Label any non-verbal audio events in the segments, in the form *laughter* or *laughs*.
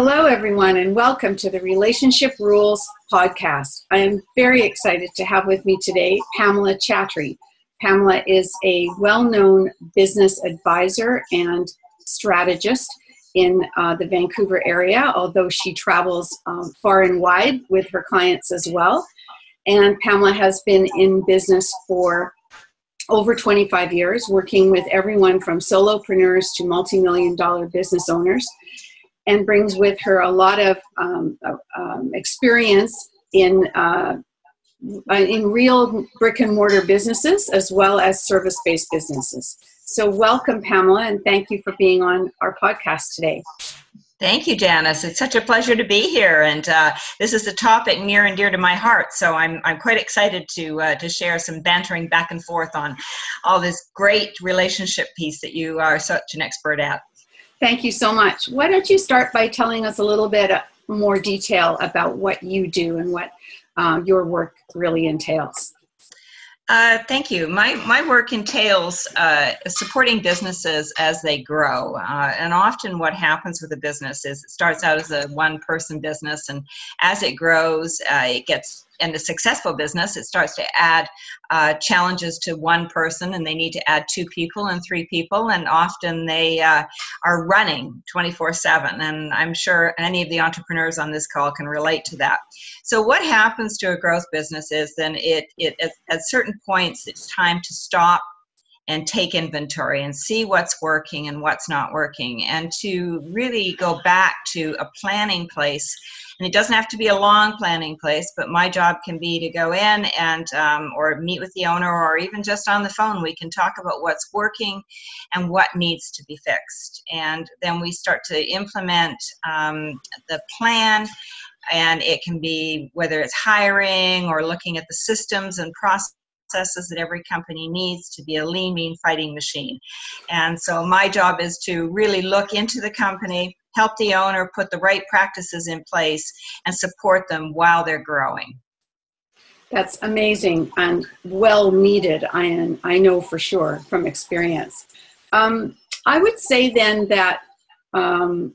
Hello, everyone, and welcome to the Relationship Rules podcast. I am very excited to have with me today Pamela Chatry. Pamela is a well known business advisor and strategist in uh, the Vancouver area, although she travels um, far and wide with her clients as well. And Pamela has been in business for over 25 years, working with everyone from solopreneurs to multi million dollar business owners, and brings with her a lot of um, uh, um, experience in. Uh, in real brick and mortar businesses as well as service based businesses. So, welcome, Pamela, and thank you for being on our podcast today. Thank you, Janice. It's such a pleasure to be here, and uh, this is a topic near and dear to my heart. So I'm I'm quite excited to uh, to share some bantering back and forth on all this great relationship piece that you are such an expert at. Thank you so much. Why don't you start by telling us a little bit more detail about what you do and what uh, your work really entails? Uh, thank you. My, my work entails uh, supporting businesses as they grow. Uh, and often, what happens with a business is it starts out as a one person business, and as it grows, uh, it gets in a successful business, it starts to add uh, challenges to one person, and they need to add two people and three people, and often they uh, are running 24 7. And I'm sure any of the entrepreneurs on this call can relate to that. So, what happens to a growth business is then it, it at, at certain points, it's time to stop and take inventory and see what's working and what's not working and to really go back to a planning place and it doesn't have to be a long planning place but my job can be to go in and um, or meet with the owner or even just on the phone we can talk about what's working and what needs to be fixed and then we start to implement um, the plan and it can be whether it's hiring or looking at the systems and process processes that every company needs to be a lean, mean fighting machine. And so my job is to really look into the company, help the owner put the right practices in place and support them while they're growing. That's amazing and well needed, I, I know for sure from experience. Um, I would say then that um,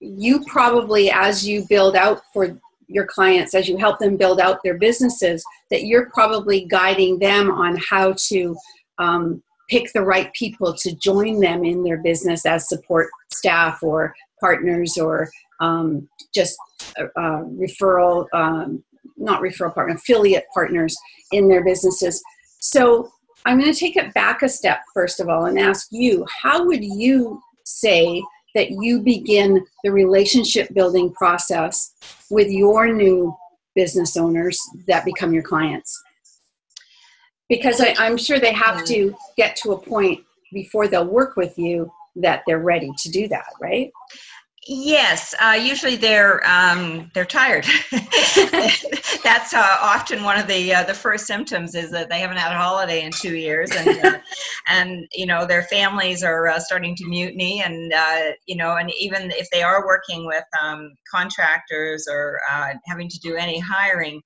you probably, as you build out for your clients, as you help them build out their businesses, that you're probably guiding them on how to um, pick the right people to join them in their business as support staff or partners or um, just uh, uh, referral, um, not referral partner, affiliate partners in their businesses. So I'm going to take it back a step first of all and ask you, how would you say that you begin the relationship building process with your new business owners that become your clients? Because I, am sure they have to get to a point before they'll work with you that they're ready to do that, right? Yes, uh, usually they're um, they're tired. *laughs* That's uh, often one of the uh, the first symptoms is that they haven't had a holiday in two years, and uh, *laughs* and you know their families are uh, starting to mutiny, and uh, you know, and even if they are working with um, contractors or having to do any hiring,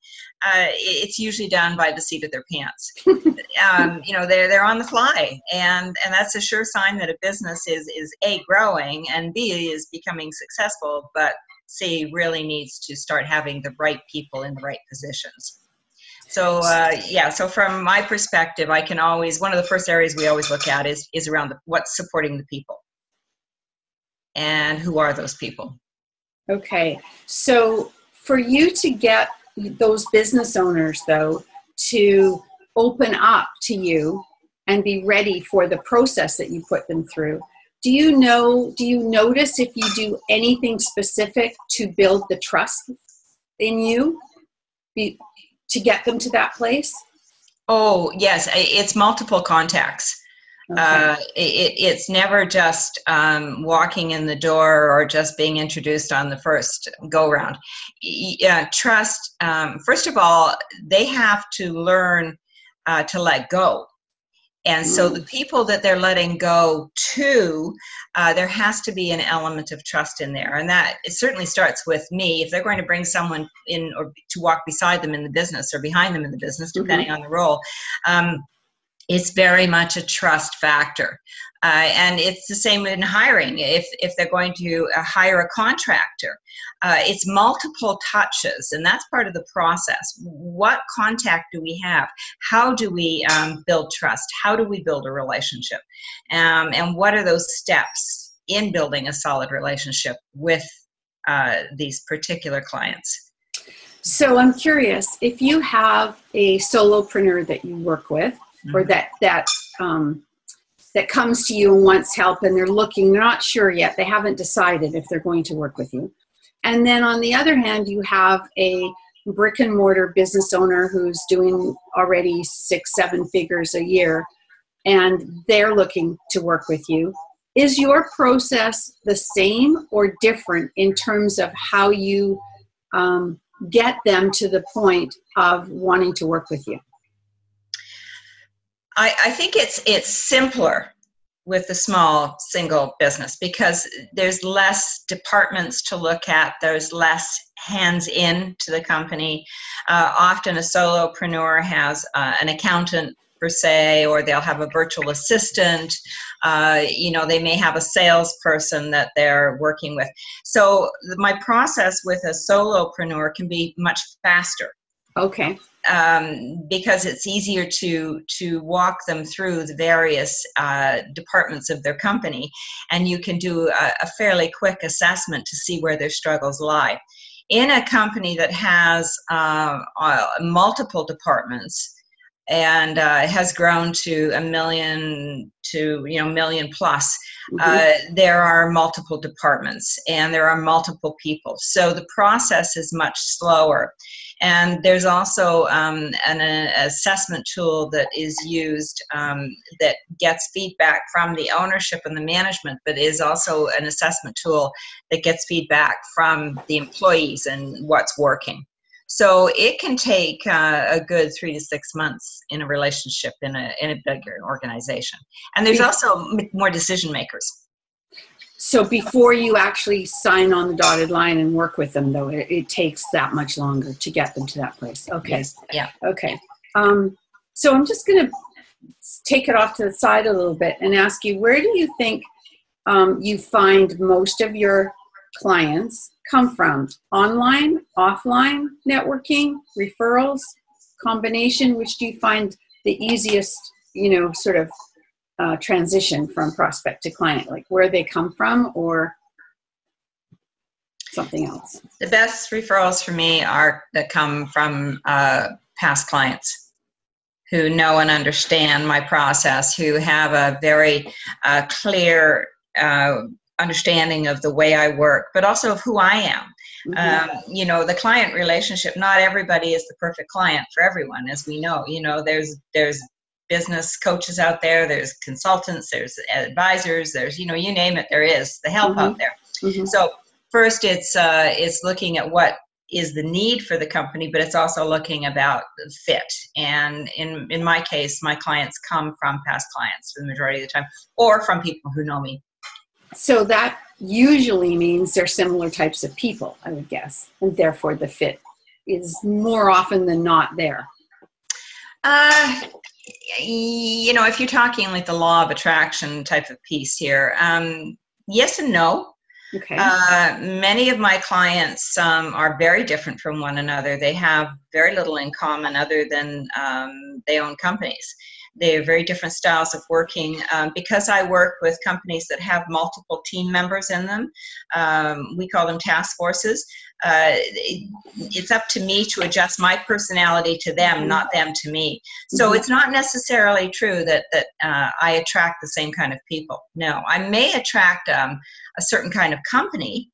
it's usually done by the seat of their pants. *laughs* um, you know, they're they're on the fly, and and that's a sure sign that a business is is a growing and b is becoming becoming successful, but C really needs to start having the right people in the right positions. So uh, yeah, so from my perspective, I can always one of the first areas we always look at is is around the, what's supporting the people, and who are those people. Okay, so for you to get those business owners though to open up to you and be ready for the process that you put them through do you know do you notice if you do anything specific to build the trust in you be, to get them to that place oh yes it's multiple contacts Okay. Uh, it, it's never just um, walking in the door or just being introduced on the first go round. Yeah, trust, um, first of all, they have to learn uh, to let go. And so the mm. people that they're letting go to, uh, there has to be an element of trust in there. And that it certainly starts with me. If they're going to bring someone in or to walk beside them in the business or behind them in the business, mm-hmm. depending mm-hmm. on the role, um, it's very much a trust factor. Uh, and it's the same in hiring. If, if they're going to uh, hire a contractor, uh, it's multiple touches, and that's part of the process. What contact do we have? How do we um, build trust? How do we build a relationship? Um, and what are those steps in building a solid relationship with uh, these particular clients? So I'm curious if you have a solopreneur that you work with. Or that that um, that comes to you and wants help and they're looking they're not sure yet. They haven't decided if they're going to work with you. And then on the other hand you have a brick and mortar business owner who's doing already six seven figures a year and they're looking to work with you. Is your process the same or different in terms of how you um, get them to the point of wanting to work with you I, I think it's it's simpler with the small single business because there's less departments to look at. There's less hands in to the company. Uh, often a solopreneur has uh, an accountant per se or they'll have a virtual assistant. Uh, you know they may have a salesperson that they're working with. So my process with a solopreneur can be much faster. Okay um, because it's easier to to walk them through the various uh, departments of their company, and you can do a, a, fairly quick assessment to see where their struggles lie. In a company that has uh, uh, multiple departments and uh, has grown to a million to you know million plus, mm-hmm. Uh, there are multiple departments and there are multiple people, so the process is much slower and there's also um, an, an, assessment tool that is used um, that gets feedback from the ownership and the management, but is also an assessment tool that gets feedback from the employees and what's working. So it can take uh, a good three to six months in a relationship in a, in a bigger organization. And there's also more decision makers. So before you actually sign on the dotted line and work with them, though, it, it takes that much longer to get them to that place. Okay. Yes. Yeah. Okay. Um, so I'm just going to take it off to the side a little bit and ask you, where do you think um, you find most of your clients come from? Online, offline networking, referrals, combination? Which do you find the easiest, you know, sort of uh, transition from prospect to client, like where they come from or something else? The best referrals for me are that come from uh, past clients who know and understand my process, who have a very uh, clear uh, understanding of the way I work, but also of who I am. Mm-hmm. Um, you know, the client relationship. Not everybody is the perfect client for everyone, as we know. You know, there's there's business coaches out there there's consultants there's advisors there's you know you name it there is the help mm-hmm. out there mm-hmm. so first it's uh, it's looking at what is the need for the company but it's also looking about fit and in in my case my clients come from past clients for the majority of the time or from people who know me so that usually means they're similar types of people i would guess and therefore the fit is more often than not there uh, you know, if you're talking like the law of attraction type of piece here, um, yes and no. Okay. Uh, many of my clients um, are very different from one another. They have very little in common other than um, they own companies. They have very different styles of working. Um, because I work with companies that have multiple team members in them, um, we call them task forces. Uh, it's up to me to adjust my personality to them, mm-hmm. not them to me. So mm-hmm. it's not necessarily true that that uh, I attract the same kind of people. No, I may attract um, a certain kind of company,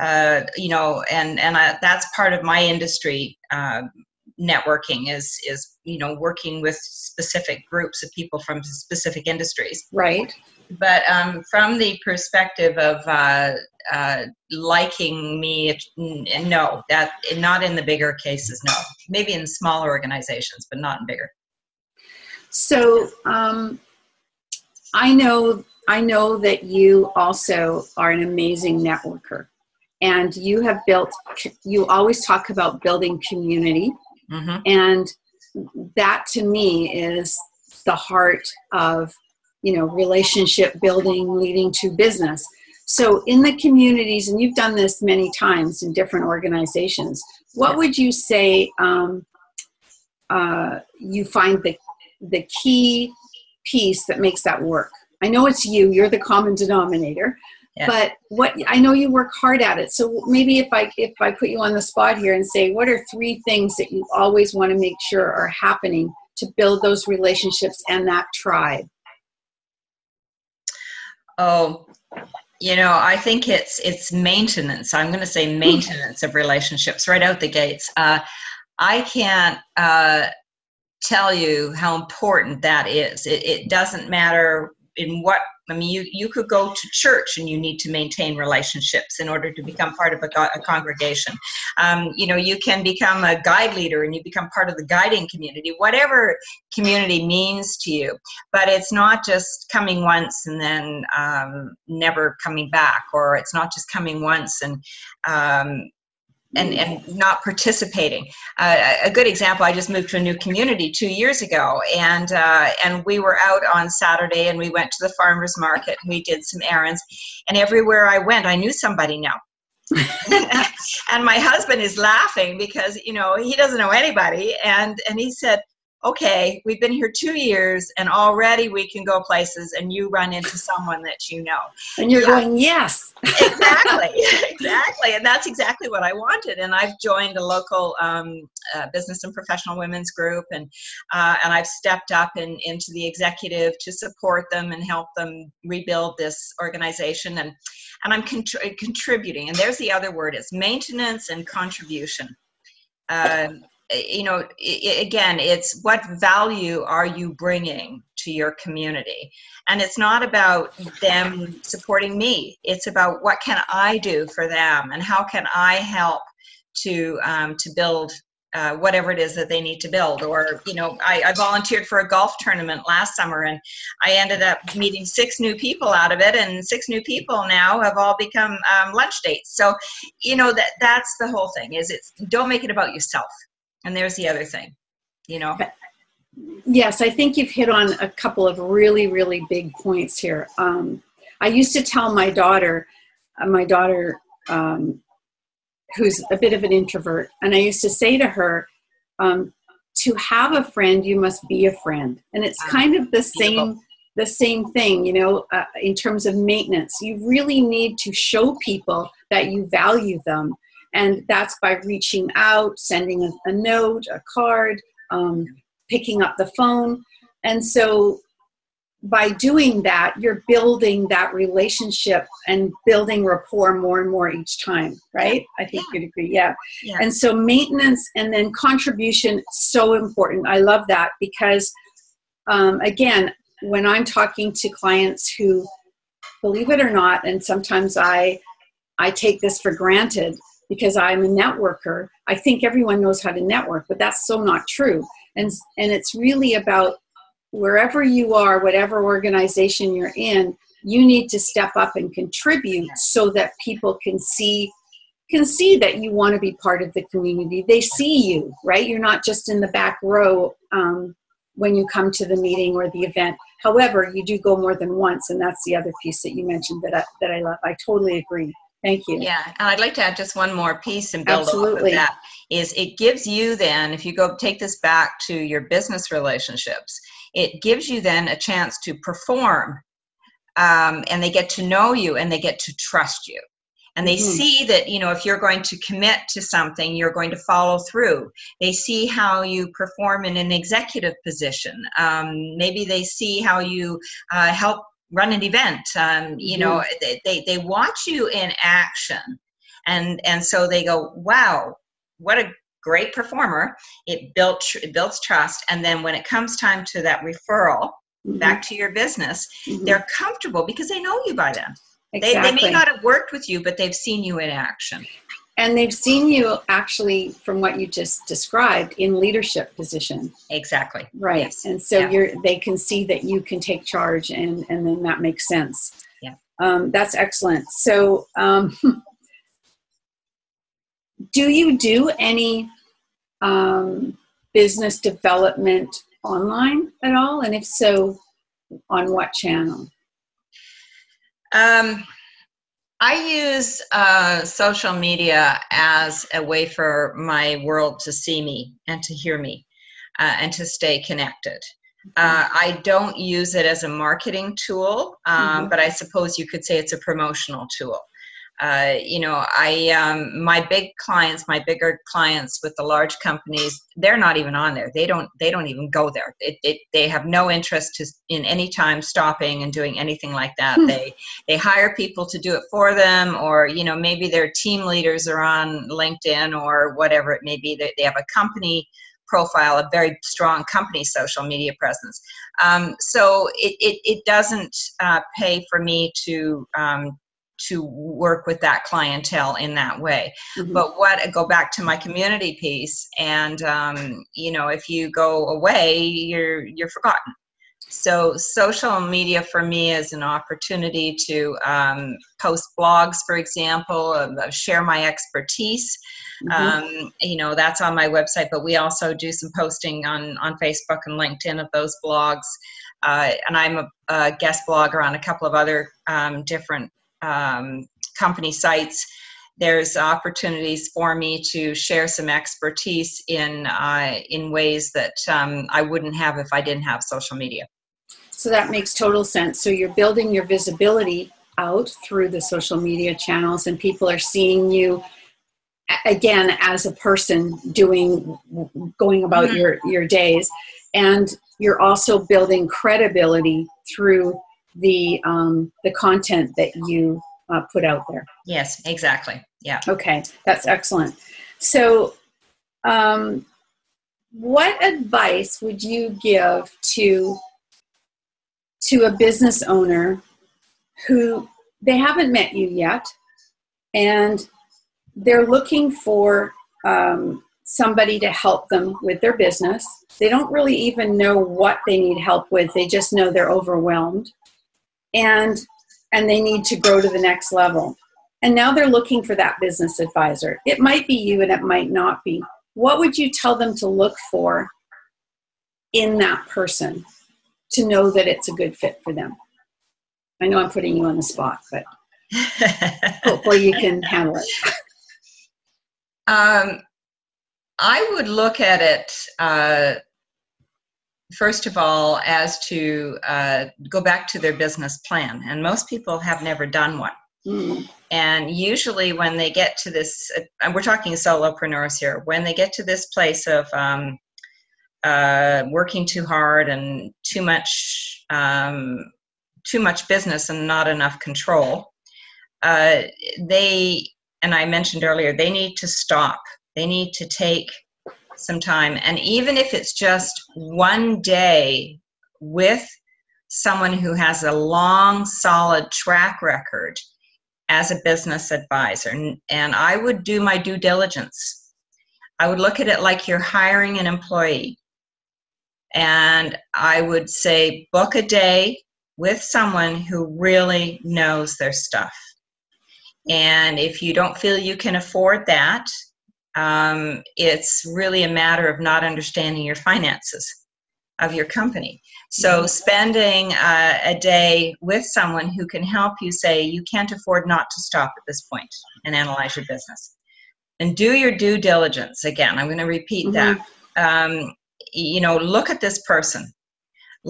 uh, you know, and and I, that's part of my industry. Networking is is you know working with specific groups of people from specific industries. Right. But um, from the perspective of uh, uh, liking me no that not in the bigger cases no. Maybe in smaller organizations but not in bigger. So um, i know i know that you also are an amazing networker. And you have built you always talk about building community mm-hmm. and that to me is the heart of you know relationship building leading to business. So in the communities and you've done this many times in different organizations what would you say um, uh, you find the the key piece that makes that work? I know it's you. You're the common denominator yeah. but what i know you work hard at it. So maybe if i if i put you on the spot here and say what are three things that you always want to make sure are happening to build those relationships and that tribe? Oh you know i think it's it's maintenance. I'm going to say maintenance of relationships right out the gates. Uh, i can't uh, tell you how important that is. It, it doesn't matter in what I mean, you, you could go to church and you need to maintain relationships in order to become part of a, a congregation. Um, you know, you can become a guide leader and you become part of the guiding community, whatever community means to you. But it's not just coming once and then um, never coming back, or it's not just coming once and um, and, and not participating. Uh, a good example, I just moved to a new community two years ago, and uh, and we were out on Saturday, and we went to the farmers market. And we did some errands, and everywhere I went, I knew somebody now. *laughs* *laughs* and my husband is laughing because you know he doesn't know anybody, and and he said, okay, we've been here two years and already we can go places and you run into someone that you know. And you're yeah. going, yes. exactly, *laughs* exactly. And that's exactly what I wanted. And I've joined a local um, uh, business and professional women's group and, uh, and I've stepped up in, into the executive to support them and help them rebuild this organization. And, and I'm contr- contributing. And there's the other word is maintenance and contribution. Um, you know again it's what value are you bringing to your community? And it's not about them supporting me. It's about what can i do for them and how can i help to um, to build uh, whatever it is that they need to build. Or you know I, I, volunteered for a golf tournament last summer and i ended up meeting six new people out of it and six new people now have all become um, lunch dates. So you know that that's the whole thing is it's don't make it about yourself and there's the other thing you know? Yes i think you've hit on a couple of really really big points here. Um, i used to tell my daughter uh, my daughter um, who's a bit of an introvert and i used to say to her um, to have a friend you must be a friend. And it's kind of the same the same thing you know uh, in terms of maintenance. You really need to show people that you value them and that's by reaching out, sending a, a note, a card, um, picking up the phone. And so by doing that, you're building that relationship and building rapport more and more each time, right? I think yeah. you'd agree. Yeah. yeah. And so maintenance and then contribution, so important. I love that because, um, again, when I'm talking to clients who, believe it or not, and sometimes I, I take this for granted, because I'm a networker. I think everyone knows how to network, but that's so not true. And and it's really about wherever you are, whatever organization you're in, you need to step up and contribute so that people can see can see that you want to be part of the community. They see you, right? You're not just in the back row um, when you come to the meeting or the event. However, you do go more than once, and that's the other piece that you mentioned that I, that I love. I totally agree. Thank you. Yeah, and I'd like to add just one more piece and build Absolutely. off of that. Is it gives you then, if you go take this back to your business relationships, it gives you then a chance to perform, um, and they get to know you and they get to trust you and they mm-hmm. see that you know if you're going to commit to something you're going to follow through they see how you perform in an executive position um, maybe they see how you uh, help run an event um, you know mm-hmm. they, they watch you in action and and so they go wow what a great performer. It built it builds trust, and then when it comes time to that referral mm-hmm. back to your business, mm-hmm. they're comfortable because they know you by then. Exactly. They, they may not have worked with you, but they've seen you in action. And they've seen you actually, from what you just described, in leadership position. Exactly. Right. Yes. And so yeah. you're they can see that you can take charge, and and then that makes sense. Yeah. Um, that's excellent. So, um, *laughs* do you do any um, business development online at all? And if so, on what channel? Um, I use uh, social media as a way for my world to see me and to hear me uh, and to stay connected. Uh, I don't use it as a marketing tool, um, mm-hmm. but I suppose you could say it's a promotional tool uh, you know i um, my big clients my bigger clients with the large companies they're not even on there. They don't they don't even go there. It, it, they have no interest to, in any time stopping and doing anything like that. Hmm. they they hire people to do it for them or you know maybe their team leaders are on linkedin or whatever it may be. They, they have a company profile a very strong company social media presence. Um, so it, it, it doesn't uh, pay for me to um, to work with that clientele in that way mm-hmm. but what go back to my community piece and um, you know if you go away you're you're forgotten so social media for me is an opportunity to um, post blogs for example uh, share my expertise mm-hmm. um, you know that's on my website but we also do some posting on on facebook and linkedin of those blogs uh, and i'm a, a, guest blogger on a couple of other um, different um, company sites there's opportunities for me to share some expertise in uh, in ways that um, I wouldn't have if I didn't have social media. So that makes total sense. So you're building your visibility out through the social media channels, and people are seeing you again as a person doing going about mm-hmm. your your days, and you're also building credibility through the um, the content that you uh, put out there. Yes, exactly. Yeah. Okay, that's excellent. So, um, what advice would you give to to a business owner who they haven't met you yet, and they're looking for um, somebody to help them with their business? They don't really even know what they need help with. They just know they're overwhelmed and and they need to grow to the next level. And now they're looking for that business advisor. It might be you and it might not be. What would you tell them to look for in that person to know that it's a good fit for them? I know i'm putting you on the spot but *laughs* hopefully you can handle it. Um, i would look at it uh, first of all, as to uh, go back to their business plan. And most people have never done one. Mm. And usually, when they get to this, uh, and we're talking solopreneurs here, when they get to this place of um, uh, working too hard and too much, um, too much business and not enough control, uh, they, and I mentioned earlier, they need to stop. They need to take some time. And even if it's just one day with someone who has a long, solid track record as a business advisor, and I would do my due diligence. I would look at it like you're hiring an employee. And I would say, book a day with someone who really knows their stuff. And if you don't feel you can afford that, um, it's really a matter of not understanding your finances of your company. So, mm-hmm. spending uh, a day with someone who can help you say, you can't afford not to stop at this point and analyze your business. And do your due diligence. Again, I'm going to repeat mm-hmm. that. Um, you know, look at this person.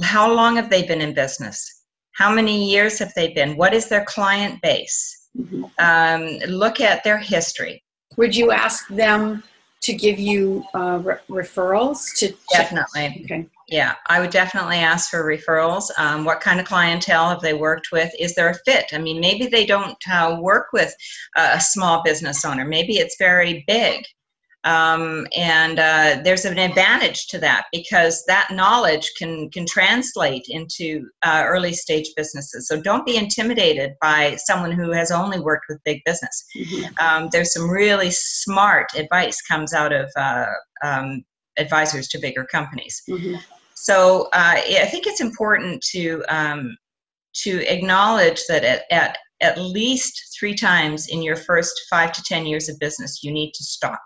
How long have they been in business? How many years have they been? What is their client base? Mm-hmm. Um, look at their history would you ask them to give you uh, re- referrals to definitely. Okay. Yeah i would definitely ask for referrals. Um, what kind of clientele have they worked with? Is there a fit? I mean maybe they don't uh, work with a small business owner. Maybe it's very big Um, and uh, there's an advantage to that because that knowledge can can translate into uh, early stage businesses. So don't be intimidated by someone who has only worked with big business. Mm-hmm. Um, there's some really smart advice comes out of uh, um, advisors to bigger companies. Mm-hmm. So uh, I think it's important to um, to acknowledge that at, at at least three times in your first five to ten years of business, you need to stop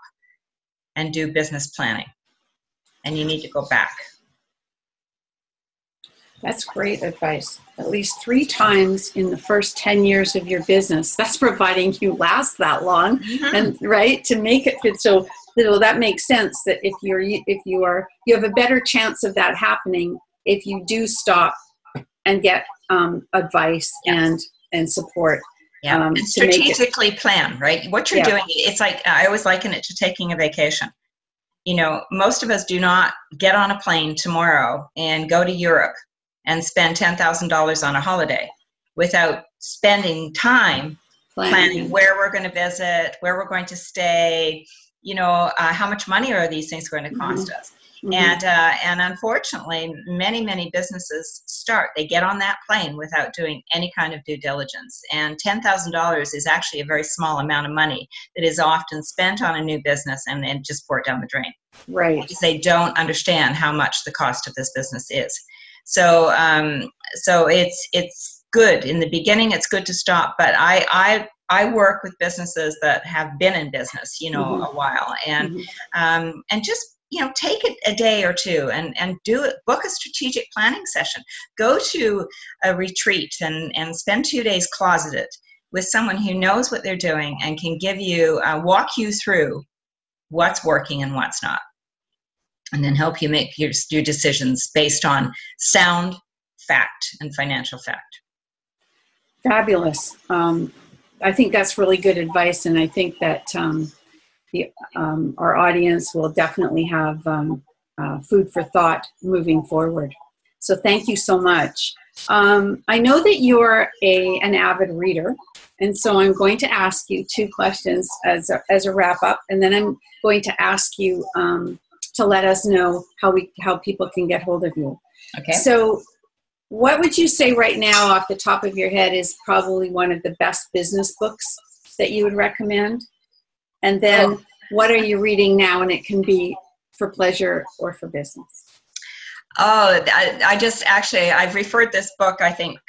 and do business planning. And you need to go back. That's great advice. At least three times in the first 10 years of your business. That's providing you last that long mm-hmm. and right to make it fit. So, so that makes sense that if you're if you are you have a better chance of that happening if you do stop and get um, advice and and support yeah, um, strategically plan, right? What you're yeah. doing, it's like I always liken it to taking a vacation. You know, most of us do not get on a plane tomorrow and go to Europe and spend ten thousand dollars on a holiday without spending time planning, planning where we're going to visit, where we're going to stay. You know, uh, how much money are these things going to cost mm-hmm. us? Mm-hmm. And uh, and unfortunately, many many businesses start. They get on that plane without doing any kind of due diligence. And ten thousand dollars is actually a very small amount of money that is often spent on a new business and then just poured down the drain. Right. Because they don't understand how much the cost of this business is. So um, so it's it's good in the beginning. It's good to stop, but I I I work with businesses that have been in business, you know, mm-hmm. a while, and mm-hmm. um, and just you know take it a day or two and and do it book a strategic planning session. Go to a retreat and and spend two days closeted with someone who knows what they're doing and can give you uh, walk you through what's working and what's not. And then help you make your, your decisions based on sound fact and financial fact. Fabulous. Um, i think that's really good advice and i think that um, the, um, our audience will definitely have um, uh, food for thought moving forward. So thank you so much. Um, I know that you're a, an avid reader, and so I'm going to ask you two questions as a, as a wrap up, and then I'm going to ask you um, to let us know how we how people can get hold of you. Okay. So, what would you say right now, off the top of your head, is probably one of the best business books that you would recommend? And then oh. what are you reading now? And it can be for pleasure or for business. Oh, I, I just actually, I've referred this book, I think,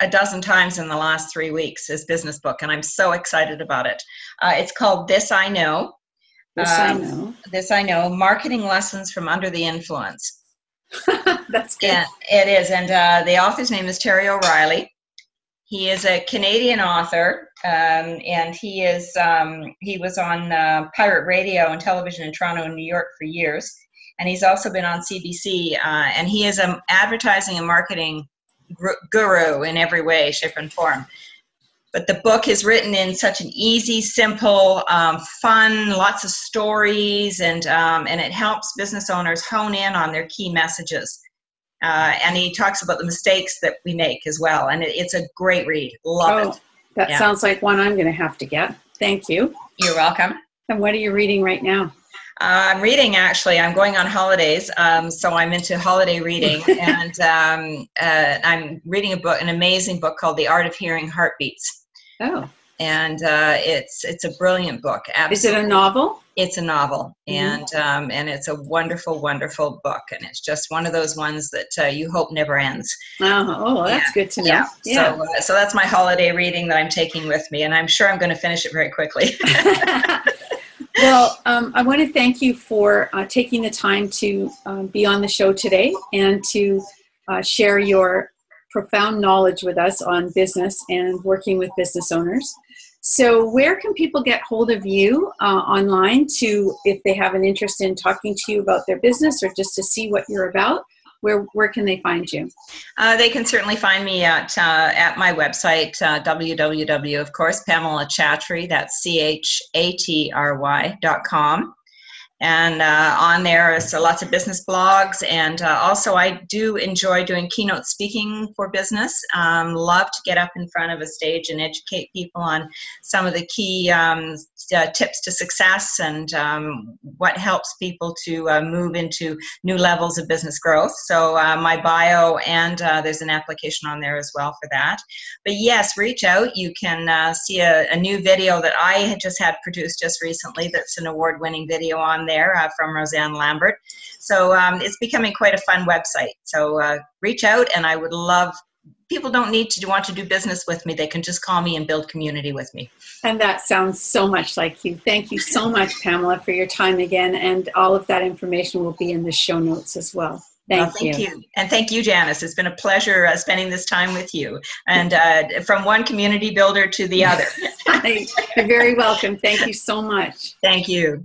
a dozen times in the last three weeks as business book, and I'm so excited about it. Uh, it's called This I Know. This um, I Know. This I Know: Marketing Lessons from Under the Influence. *laughs* That's good. Yeah, it is, and uh, the author's name is Terry O'Reilly. He is a Canadian author, um, and he is um, he was on uh, pirate radio and television in Toronto and New York for years, and he's also been on CBC. Uh, and he is an advertising and marketing guru in every way, shape, and form. But the book is written in such an easy, simple, um, fun, lots of stories, and um, and it helps business owners hone in on their key messages. Uh, and he talks about the mistakes that we make as well. And it, it's a great read. Love oh, it. That yeah. sounds like one I'm going to have to get. Thank you. You're welcome. And what are you reading right now? Uh, I'm reading actually. I'm going on holidays, um, so I'm into holiday reading, *laughs* and um, uh, I'm reading a book, an amazing book called The Art of Hearing Heartbeats. Oh and uh, it's it's a brilliant book. Absolutely. Is it a novel? It's a novel, mm-hmm. and um, and it's a wonderful, wonderful book, and it's just one of those ones that uh, you hope never ends. Oh, oh, that's yeah. good to know. Yeah. yeah. So, uh, so that's my holiday reading that I'm taking with me, and I'm sure I'm going to finish it very quickly. *laughs* *laughs* well, um, I want to thank you for uh, taking the time to um, be on the show today and to uh, share your profound knowledge with us on business and working with business owners. So, where can people get hold of you uh, online to, if they have an interest in talking to you about their business or just to see what you're about? Where, where can they find you? Uh, they can certainly find me at uh, at my website uh, www of course Pamela Chatry that's c h a t r y dot com and uh, on there is uh, lots of business blogs and uh, also i do enjoy doing keynote speaking for business. Um, love to get up in front of a stage and educate people on some of the key um, uh, tips to success and um, what helps people to uh, move into new levels of business growth. So my bio and there's an application on there as well for that. But yes reach out. You can see a, a, new video that i just had produced just recently that's an award-winning video on there uh, from Roseanne Lambert. So um, it's becoming quite a fun website. So uh, reach out, and I would love. People don't need to want to do business with me. They can just call me and build community with me. And that sounds so much like you. Thank you so much, Pamela, for your time again. And all of that information will be in the show notes as well. Thank, well, thank you. you. And thank you, Janice. It's been a pleasure uh, spending this time with you. And uh, from one community builder to the other. *laughs* You're very welcome. Thank you so much. Thank you.